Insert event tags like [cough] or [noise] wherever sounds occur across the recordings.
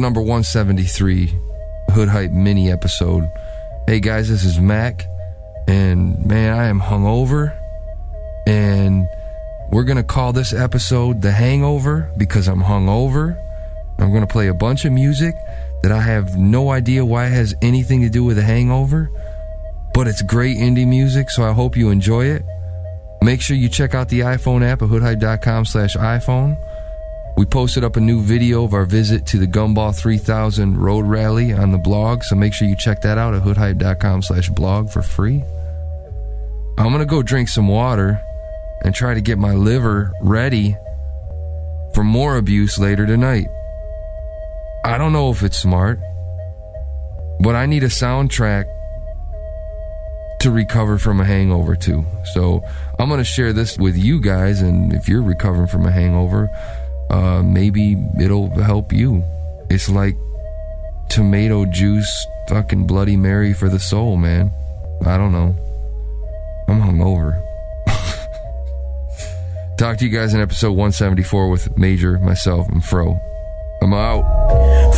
number 173, Hood Hype mini episode. Hey guys, this is Mac, and man, I am hungover, and we're gonna call this episode The Hangover because I'm hungover. I'm gonna play a bunch of music that I have no idea why it has anything to do with a hangover, but it's great indie music, so I hope you enjoy it. Make sure you check out the iPhone app at hoodhype.com slash iPhone. We posted up a new video of our visit to the Gumball 3000 Road Rally on the blog, so make sure you check that out at hoodhype.com slash blog for free. I'm gonna go drink some water and try to get my liver ready for more abuse later tonight. I don't know if it's smart, but I need a soundtrack to recover from a hangover too. So I'm going to share this with you guys, and if you're recovering from a hangover, uh, maybe it'll help you. It's like tomato juice, fucking Bloody Mary for the soul, man. I don't know. I'm hungover. [laughs] Talk to you guys in episode 174 with Major, myself, and Fro. I'm out.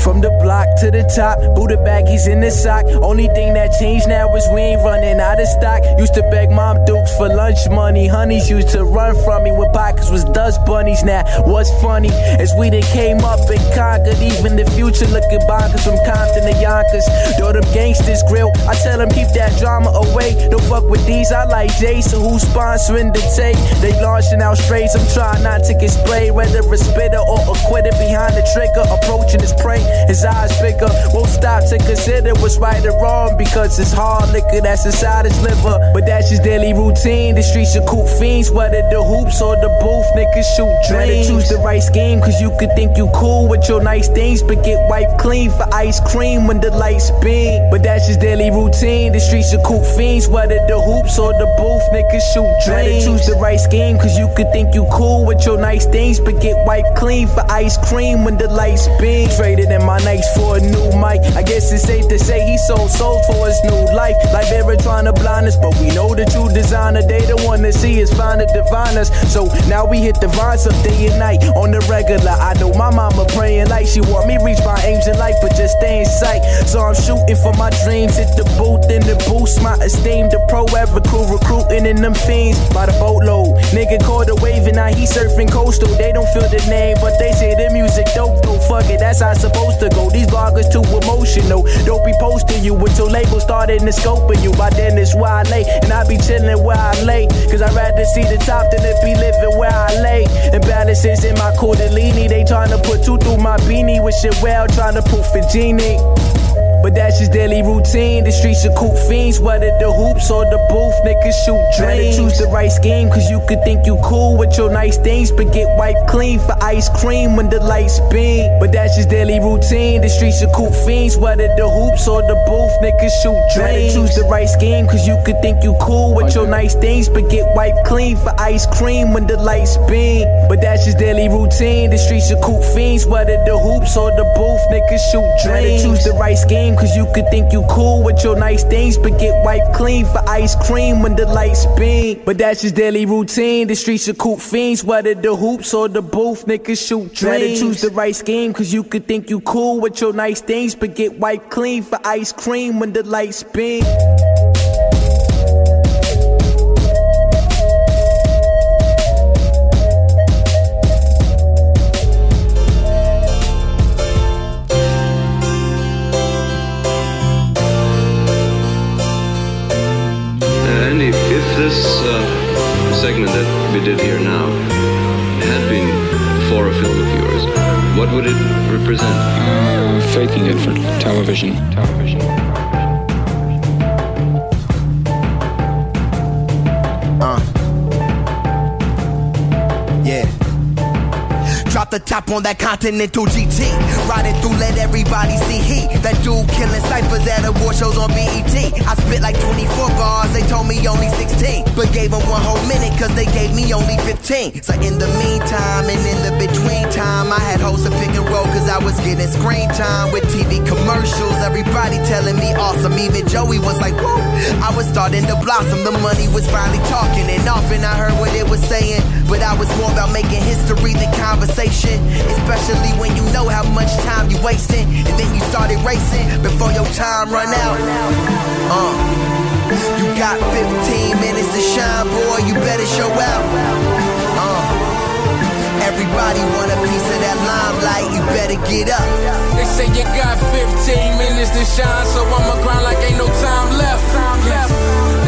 From the block to the top, Buddha baggies in the sock. Only thing that changed now is we ain't running out of stock. Used to beg mom dukes for lunch money. Honeys used to run from me when pockets was dust bunnies. Now, what's funny is we done came up and conquered. Even the future looking bonkers from Compton to Yonkers. Though them gangsters grill, I tell them keep that drama away. Don't fuck with these, I like Jason, who's sponsoring the tape. They launching out strays, I'm trying not to get sprayed. Whether a spitter or a quitter behind the trigger, approaching his prey. His eyes bigger, won't stop to consider what's right or wrong because it's hard liquor that's inside his liver. But that's his daily routine. The streets are cool fiends, whether the hoops or the booth, niggas shoot dreams. Better choose the right scheme, cause you could think you cool with your nice things, but get wiped clean for ice cream when the lights beam. But that's his daily routine. The streets are cool fiends, whether the hoops or the booth, niggas shoot dreams. Better choose the right scheme, cause you could think you cool with your nice things, but get wiped clean for ice cream when the lights beam. Traded in my nights for a new mic. I guess it's safe to say he sold souls for his new life. Like they're trying to blind us, but we know the true designer. They the one to see us, find to divine us. So now we hit the vines up day and night on the regular. I know my mama praying like she want me reach my aims in life, but just stay in sight. So I'm shooting for my dreams. Hit the booth in the boost my esteem. The pro ever crew recruiting in them fiends by the boatload. Nigga caught a wave and now he surfing coastal. They don't feel the name, but they say the music dope. Though fuck it, that's how it's supposed to go. These bloggers too emotional. Don't be posting you until labels started to scoping you. By then it's where I lay, and I be chilling where I lay. Cause I'd rather see the top than to be living where I lay. Imbalances in my Kundalini, they trying to put two through my beanie. With shit well, trying to proof a genie. But that's just daily routine. The streets are cool fiends, whether the hoops or the booth, niggas shoot dreams. Better choose the right scheme, cause you could think you cool with your nice things, but get wiped clean for ice cream when the lights beam. But that's just daily routine. The streets are cool fiends, whether the hoops or the booth, niggas shoot dreams. Better choose the right scheme, cause you could think you cool with your nice things, but get wiped clean for ice cream when the lights beam. But that's just daily routine. The streets are cool fiends, whether the hoops or the booth, niggas shoot dreams. Better choose the right scheme, cause you could think you cool with your nice things, but get wiped clean for ice cream when the lights beam. But that's his daily routine. The streets are cool fiends, whether the hoops or the booth, niggas shoot dreams. Better choose the right scheme, cause you could think you cool with your nice things, but get wiped clean for ice cream when the lights beam. Television. Television. Uh. Yeah. Drop the top on that Continental GT. Riding through, let everybody see heat. That dude killing ciphers at award shows on BET. I spit spit like 24 bars, they told me only 16. But gave them one whole minute, cause they gave me only 15. So in the meantime, and in the between time, I had hosts to pick and roll, cause I was getting screen time with TV commercials. Everybody telling me awesome, even Joey was like, whoa. I was starting to blossom, the money was finally talking, and often I heard what it was saying. But I was more about making history than conversation, especially when you know how much time you wasting, and then you started racing before your time run out. Uh, you got 15 minutes to shine, boy. You better show out. Everybody want a piece of that limelight. You better get up. They say you got 15 minutes to shine, so I'ma grind like ain't no time left.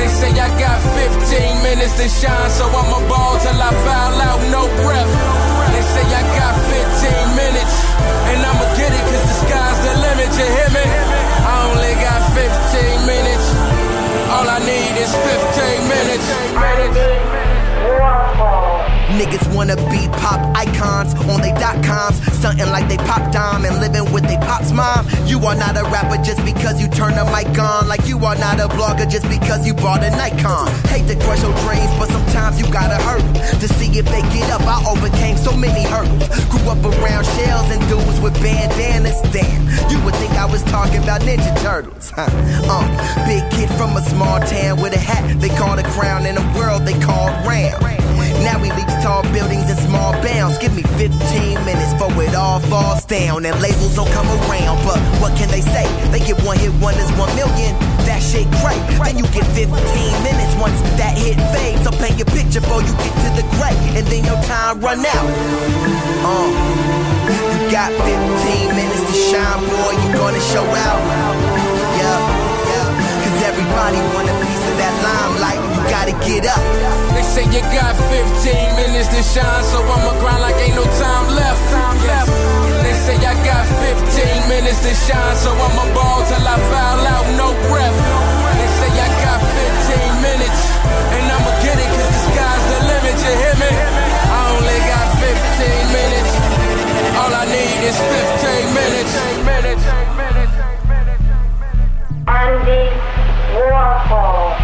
They say I got 15 minutes to shine, so I'ma ball till I foul out, no breath. They say I got 15 minutes, Niggas wanna be pop icons on they dot coms, stunting like they pop dime and living with they pop's mom. You are not a rapper just because you turn the mic on, like you are not a blogger just because you bought a Nikon. Hate to crush your dreams, but sometimes you gotta hurt to see if they get up. I overcame so many hurdles, grew up around shells and dudes with bandanas. Damn, you would think I was talking about Ninja Turtles. Huh? Uh, big kid from a small town with a hat they call the crown in a world they call round. Now we reach tall buildings and small bounds. Give me 15 minutes for it all falls down and labels don't come around. But what can they say? They get one hit wonders, one million. That shit great. Then you get 15 minutes once that hit fades. So paint your picture before you get to the gray, and then your time run out. Uh, you got 15 minutes to shine, boy. You gonna show out. Yeah, yeah. Everybody want a piece of that limelight. You gotta get up. They say you got 15 minutes to shine, so I'ma grind like ain't no time left. They say I got 15 minutes to shine, so I'ma ball till I foul out, no breath. They say I got 15 minutes, and I'ma get it cause the sky's the limit, you hear me? I only got 15 minutes, all I need is 15 minutes. Andy Warhol.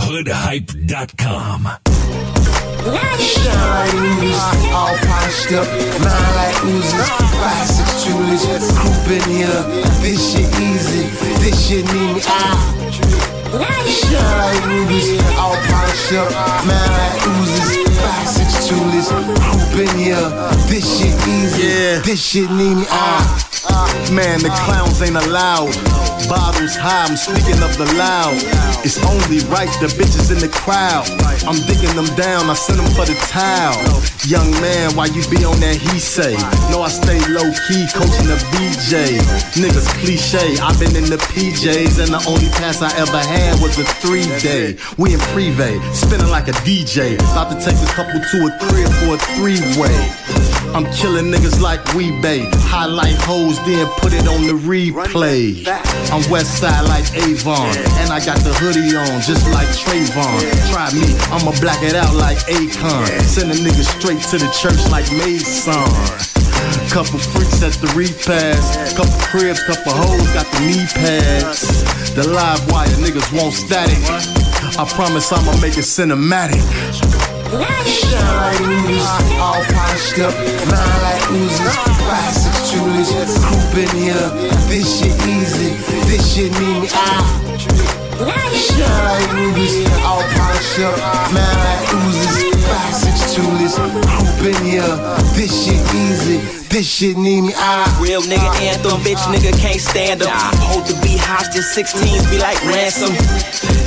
Hoodhype.com. Shine all polished up, mine like oozes, five six jewelers, group in here. This shit easy, this shit need me. Ah. Shine rubies, all polished up, mine like oozes, five six jewelers, group in here. This shit easy, this shit need me. Ah. Uh, man, the clowns ain't allowed. Bottles high, I'm speaking of the loud. It's only right, the bitches in the crowd. I'm digging them down, I send them for the towel. Young man, why you be on that he say? No, I stay low key, coaching the BJ. Niggas cliche, i been in the PJs, and the only pass I ever had was a three day. We in Privé, spinning like a DJ. About to take a couple to a crib for a three way. I'm killing niggas like Wee-Bey. Highlight hoes, then put it on the replay. I'm west side like Avon. And I got the hoodie on, just like Trayvon. Try me, I'ma black it out like Akon. Send a nigga straight to the church like Mason. Couple freaks at the repass. Couple cribs, couple hoes got the knee pads. The live wire niggas want static. I promise I'ma make it cinematic. Shine rubies, all polished up, mine like oozes, five six jewelers, group in here. This shit easy, this shit need me. Ah. Shine rubies, all polished up, mine like oozes, five six jewelers, group in here. This shit easy, this shit need me. Ah. Real nigga anthem, bitch nigga can't stand 'em. Hold the beat hostage, 16s be like ransom.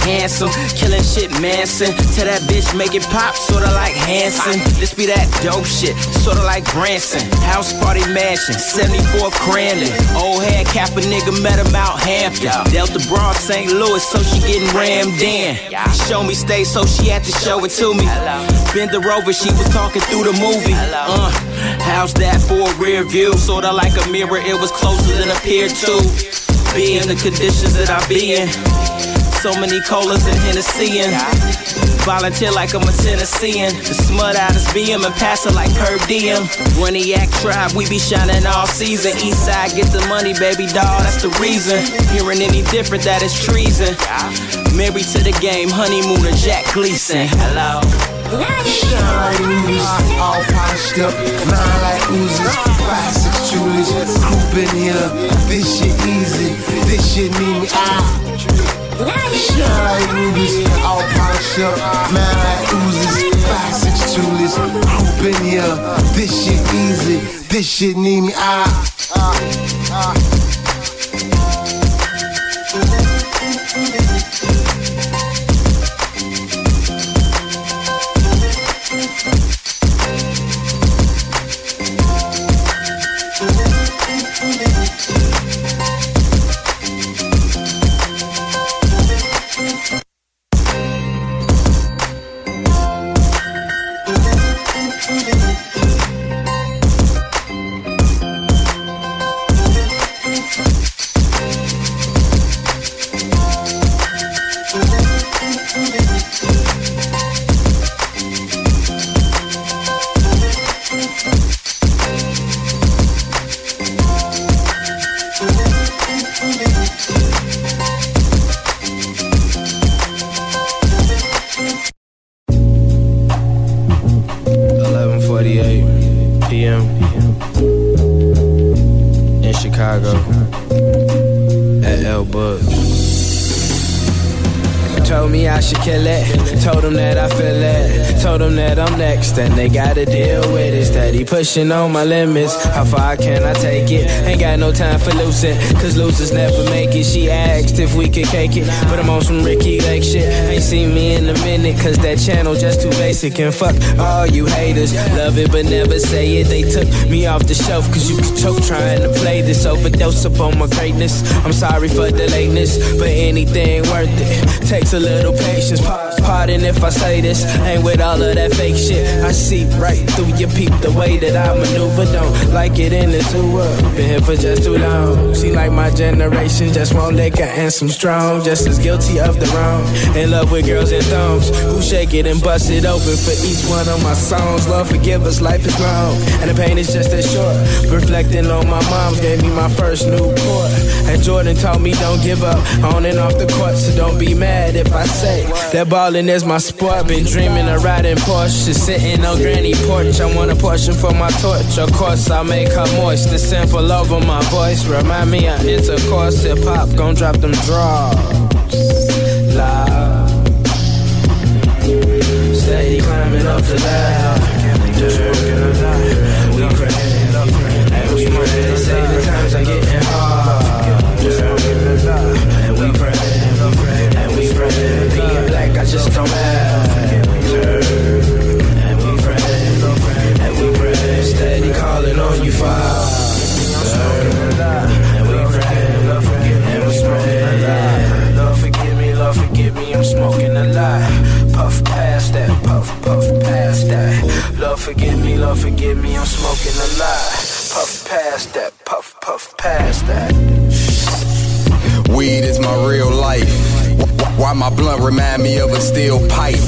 Handsome, killing shit Manson. Tell that bitch make it pop, sorta like Hanson. This be that dope shit, sorta like Branson. House party mansion, 74th Crandon. Old head cap a nigga met him out Hampton. Delta Broad St. Louis, so she getting rammed in. Show me stay, so she had to show it to me. Bend her over, she was talking through the movie. Uh, how's that for a rear view? Sorta like a mirror, it was closer than appeared to. Be in the conditions that I be in. So many colas and Hennessy and volunteer like I'm a Tennessean. The smut out his BM and pass it like per diem. Act tribe, we be shining all season. East side get the money, baby doll, that's the reason. Hearing any different, that is treason. Married to the game, honeymooner Jack Gleason. Hello. Shawty's all polished up, nine like Uzis, five six Julies, coupe in here. This shit easy, this shit need me ah. Out. Shawty's all polished up, like Uzis, five six Julies, coupe in here. This shit easy, this shit need me out. Uh, uh. Eleven p.m. in Chicago at El Bud. Told me I should kill it. Told him that I feel it. Told him that I'm next and they gotta deal with it. Steady pushing on my limits. How far can I take it? Ain't got no time for losing. Cause losers never make it. She asked if we could cake it. But I'm on some Ricki Lake shit. Ain't seen me in a minute. Cause that channel just too basic. And fuck all you haters. Love it but never say it. They took me off the shelf. Cause you could choke trying to play this. Overdose upon my greatness. I'm sorry for the lateness. But anything worth it. Takes a little patience. Pa- Pardon if I say this. Ain't with all of that fake shit. I see right through your peep the way that I maneuver. Don't like it in the sewer. Been here for just too long. See, like my generation, just want liquor and some strong. Just as guilty of the wrong. In love with girls and thumbs. Who shake it and bust it open for each one of my songs. Love, forgive us, life is long. And the pain is just as short. Reflecting on my mom's gave me my first new court. And Jordan taught me don't give up on and off the court. So don't be mad if I say that ballin' is my sport. Been dreaming of riding Porsche, sitting on granny porch. I want a portion for my torch. Of course, I make her moist. The sample over my voice remind me of intercourse. Hip hop, gon' drop them draws. Loud. Weed is my real life. Why my blunt remind me of a steel pipe?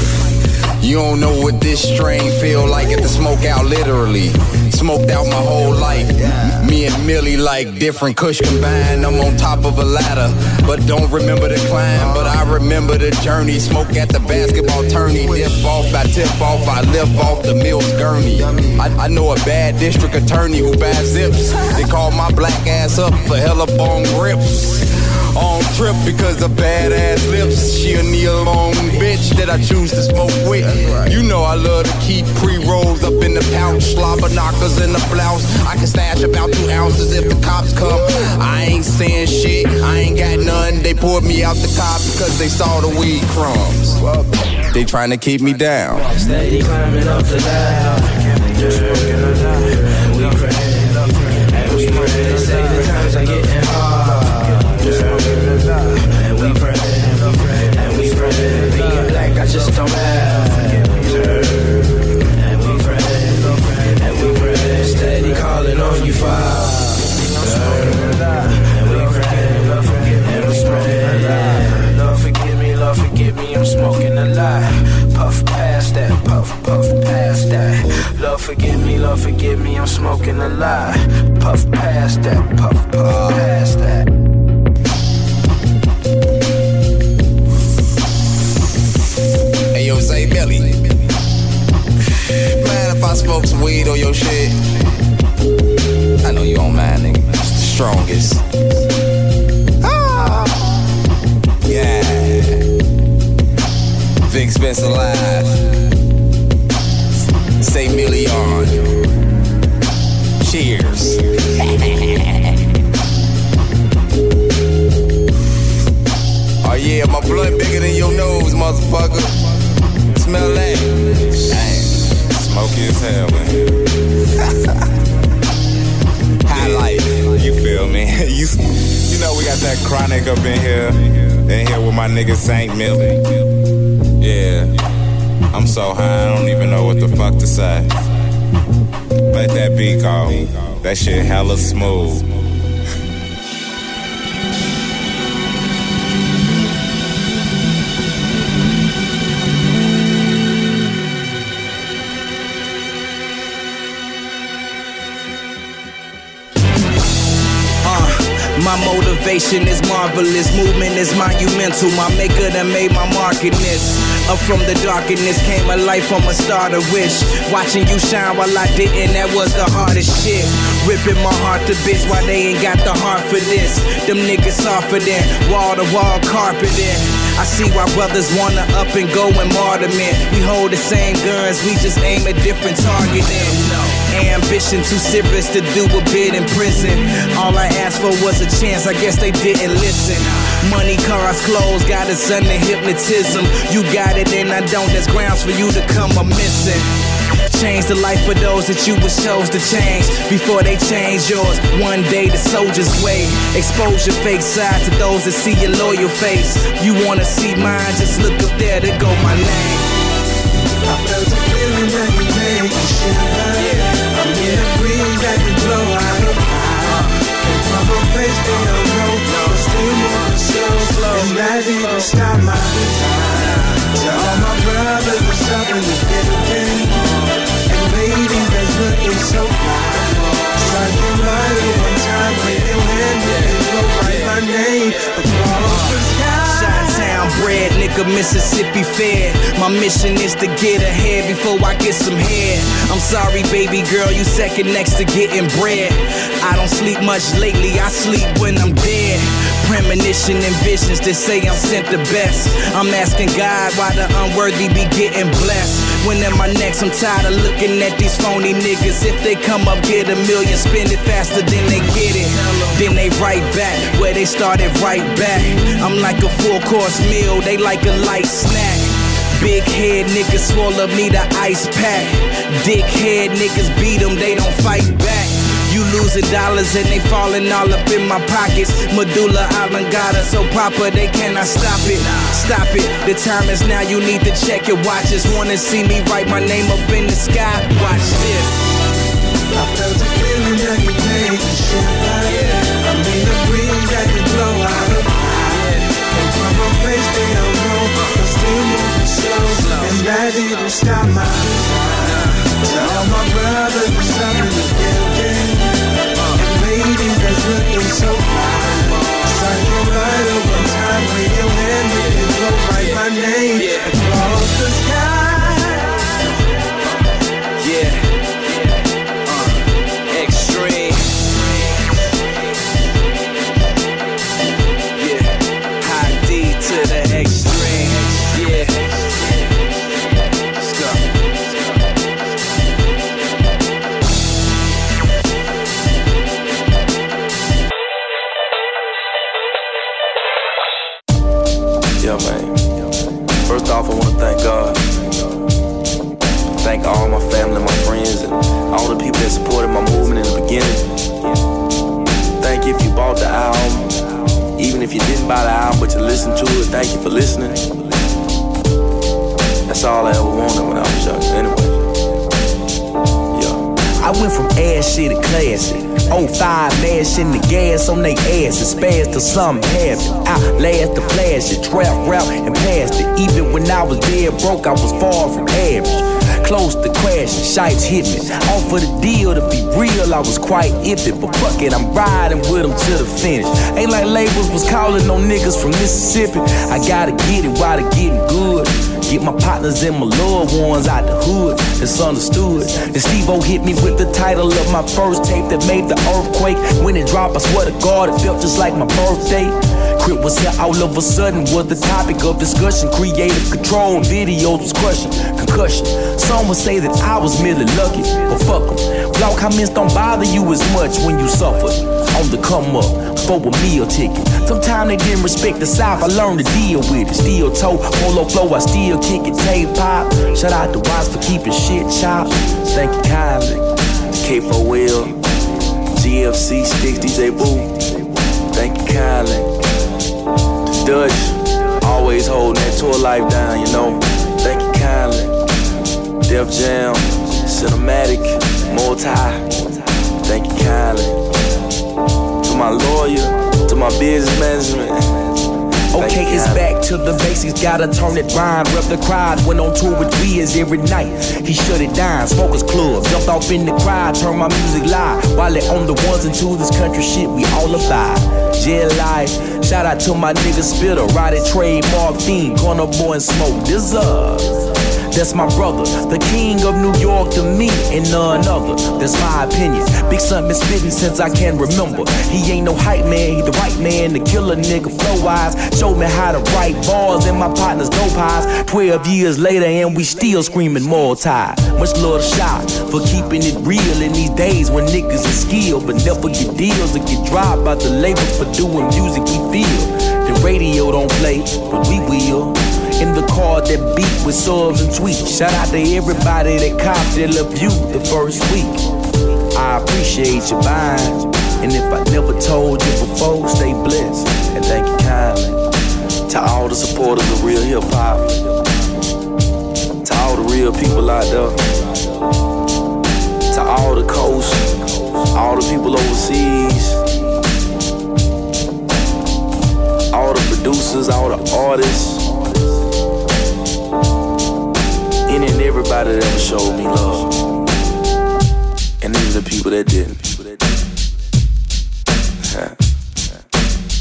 You don't know what this strain feel like at the smoke out literally. Smoked out my whole life. Me and Millie like different kush combined. I'm on top of a ladder, but don't remember the climb. But I remember the journey. Smoke at the basketball tourney. Dip off, I tip off, I lift off the Mills gurney. I, I know a bad district attorney who buys zips. They call my black ass up for hella bong grips. On trip because of badass lips. She a kneel long bitch that I choose to smoke with. You know I love to keep pre rolls up in the pouch, slobber knockers in the blouse. I can stash about two ounces if the cops come. I ain't saying shit, I ain't got none. They pulled me out the cop because they saw the weed crumbs. They trying to keep me down. Steady climbing up the ladder. Just working a lot. And we. Forgive me, Lord, forgive me, I'm smoking a lie. Puff past that, puff, puff past that. Hey yo, say Millie. Man, if I smoke some weed on your shit, I know you don't mind, nigga. It's the strongest. Ah. Yeah. Vic Spencer live. Say million. Cheers. [laughs] oh yeah, my blunt bigger than your nose, motherfucker. Smell that? Damn. Smoky as hell, man. [laughs] High life. You feel me? [laughs] you, you know we got that chronic up in here. In here with my nigga Saint Millie. Yeah. I'm so high, I don't even know what the fuck to say. Let that beat go. That shit hella smooth. Uh, my motivation is marvelous, movement is monumental. My maker that made my mark in this. Up from the darkness came a life from a star to wish. Watching you shine while I didn't, that was the hardest shit. Ripping my heart to bits while they ain't got the heart for this. Them niggas softer than wall to wall carpeting. I see why brothers wanna up and go and martyrdom. We hold the same guns, we just aim at different targeting. Ambition too serious to do a bit in prison. All I asked for was a chance, I guess they didn't listen. Money, cars, clothes, got us under hypnotism. You got it and I don't, that's grounds for you to come a missing. Change the life of those that you was chose to change before they change yours. One day the soldiers wait. Expose your fake side to those that see your loyal face. You wanna see mine? Just look up there to go my name. I felt the feeling that you made shiver. I'm in a breeze that can blow out of high. Place that didn't stop my desire. To all my brothers, up in the building? And ladies that's looking so fly. Striking right one time, waiting when they go write my name. Chi-town nigga, Mississippi fed. My mission is to get ahead before I get some head. I'm sorry, baby girl, you second next to getting bread. I don't sleep much lately, I sleep when I'm dead. Premonition and visions that say I'm sent the best. I'm asking God why the unworthy be getting blessed. When am I next? I'm tired of looking at these phony niggas. If they come up, get a million, spend it faster than they get it. Then they right back where they started right back. I'm like a full course meal, they like a light snack. Big head niggas swallow me the ice pack. Dick head niggas beat them, they don't fight back. You losing dollars and they falling all up in my pockets. Medulla oblongata so proper they cannot stop it. Stop it. The time is now. You need to check your watches. Wanna see me write my name up in the sky? Watch this. Didn't stop my. To all my brothers, up in the building? And ladies that's looking so fly. Striking right over time, wave your hand, it go write my name across the sky. Outlast the flash, it trap route and past it. Even when I was dead broke, I was far from average. close to crashing. Shites hit me. Offer the deal to be real, I was quite iffy. But fuck it, I'm riding with them to the finish. Ain't like labels was calling no niggas from Mississippi. I gotta get it while they getting good. Get my partners and my loved ones out the hood. It's understood. And Steve O hit me with the title of my first tape that made the earthquake. When it dropped, I swear to God, it felt just like my birthday. K.R.I.T. was here all of a sudden was the topic of discussion. Creative control, videos was crushing. Concussion. Some would say that I was merely lucky, but fuck 'em. Blog comments don't bother you as much when you suffer. On the come up for a meal ticket. Sometimes they didn't respect the South. I learned to deal with it. Steel toe, polo flow, I still kick it. Tape pop. Shout out to Wise for keeping shit chopped. Thank you kindly. K4L, GFC Sticks, DJ Boo. Thank you kindly. Dutch, always holding that tour life down, you know. Thank you kindly. Def Jam, Cinematic, Multi. Thank you kindly. To my lawyer, to my business management. Okay, it's back to the basics. Gotta turn it rhyme. Rub the crowd. Went on tour with Riaz every night. He shut it down. Smokers Club. Jumped off in the crowd. Turn my music live. While they on the ones and twos. This country shit we all about. Jail life. Shout out to my nigga Spitter. Ride it trademark theme. Corner boy and smoke. This up. That's my brother, the king of New York to me, and none other. That's my opinion. Big Son been spitting since I can remember. He ain't no hype man, he the right man to kill a nigga flow wise. Showed me how to write bars and my partner's dope eyes. Twelve years later, and we still screaming multi. Much love to shot for keeping it real in these days when niggas is skilled, but never get deals or get dropped by the label for doing music we feel. The radio don't play, but we will in the car that beat with subs and tweets. Shout out to everybody that copped their you the first week. I appreciate you buying. And if I never told you before, stay blessed and thank you kindly. To all the supporters of real hip hop. To all the real people out there. To all the coast. All the people overseas. All the producers, all the artists. Any and everybody that showed me love. And even the people that didn't.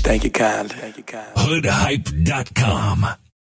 Thank you kindly. Hoodhype.com.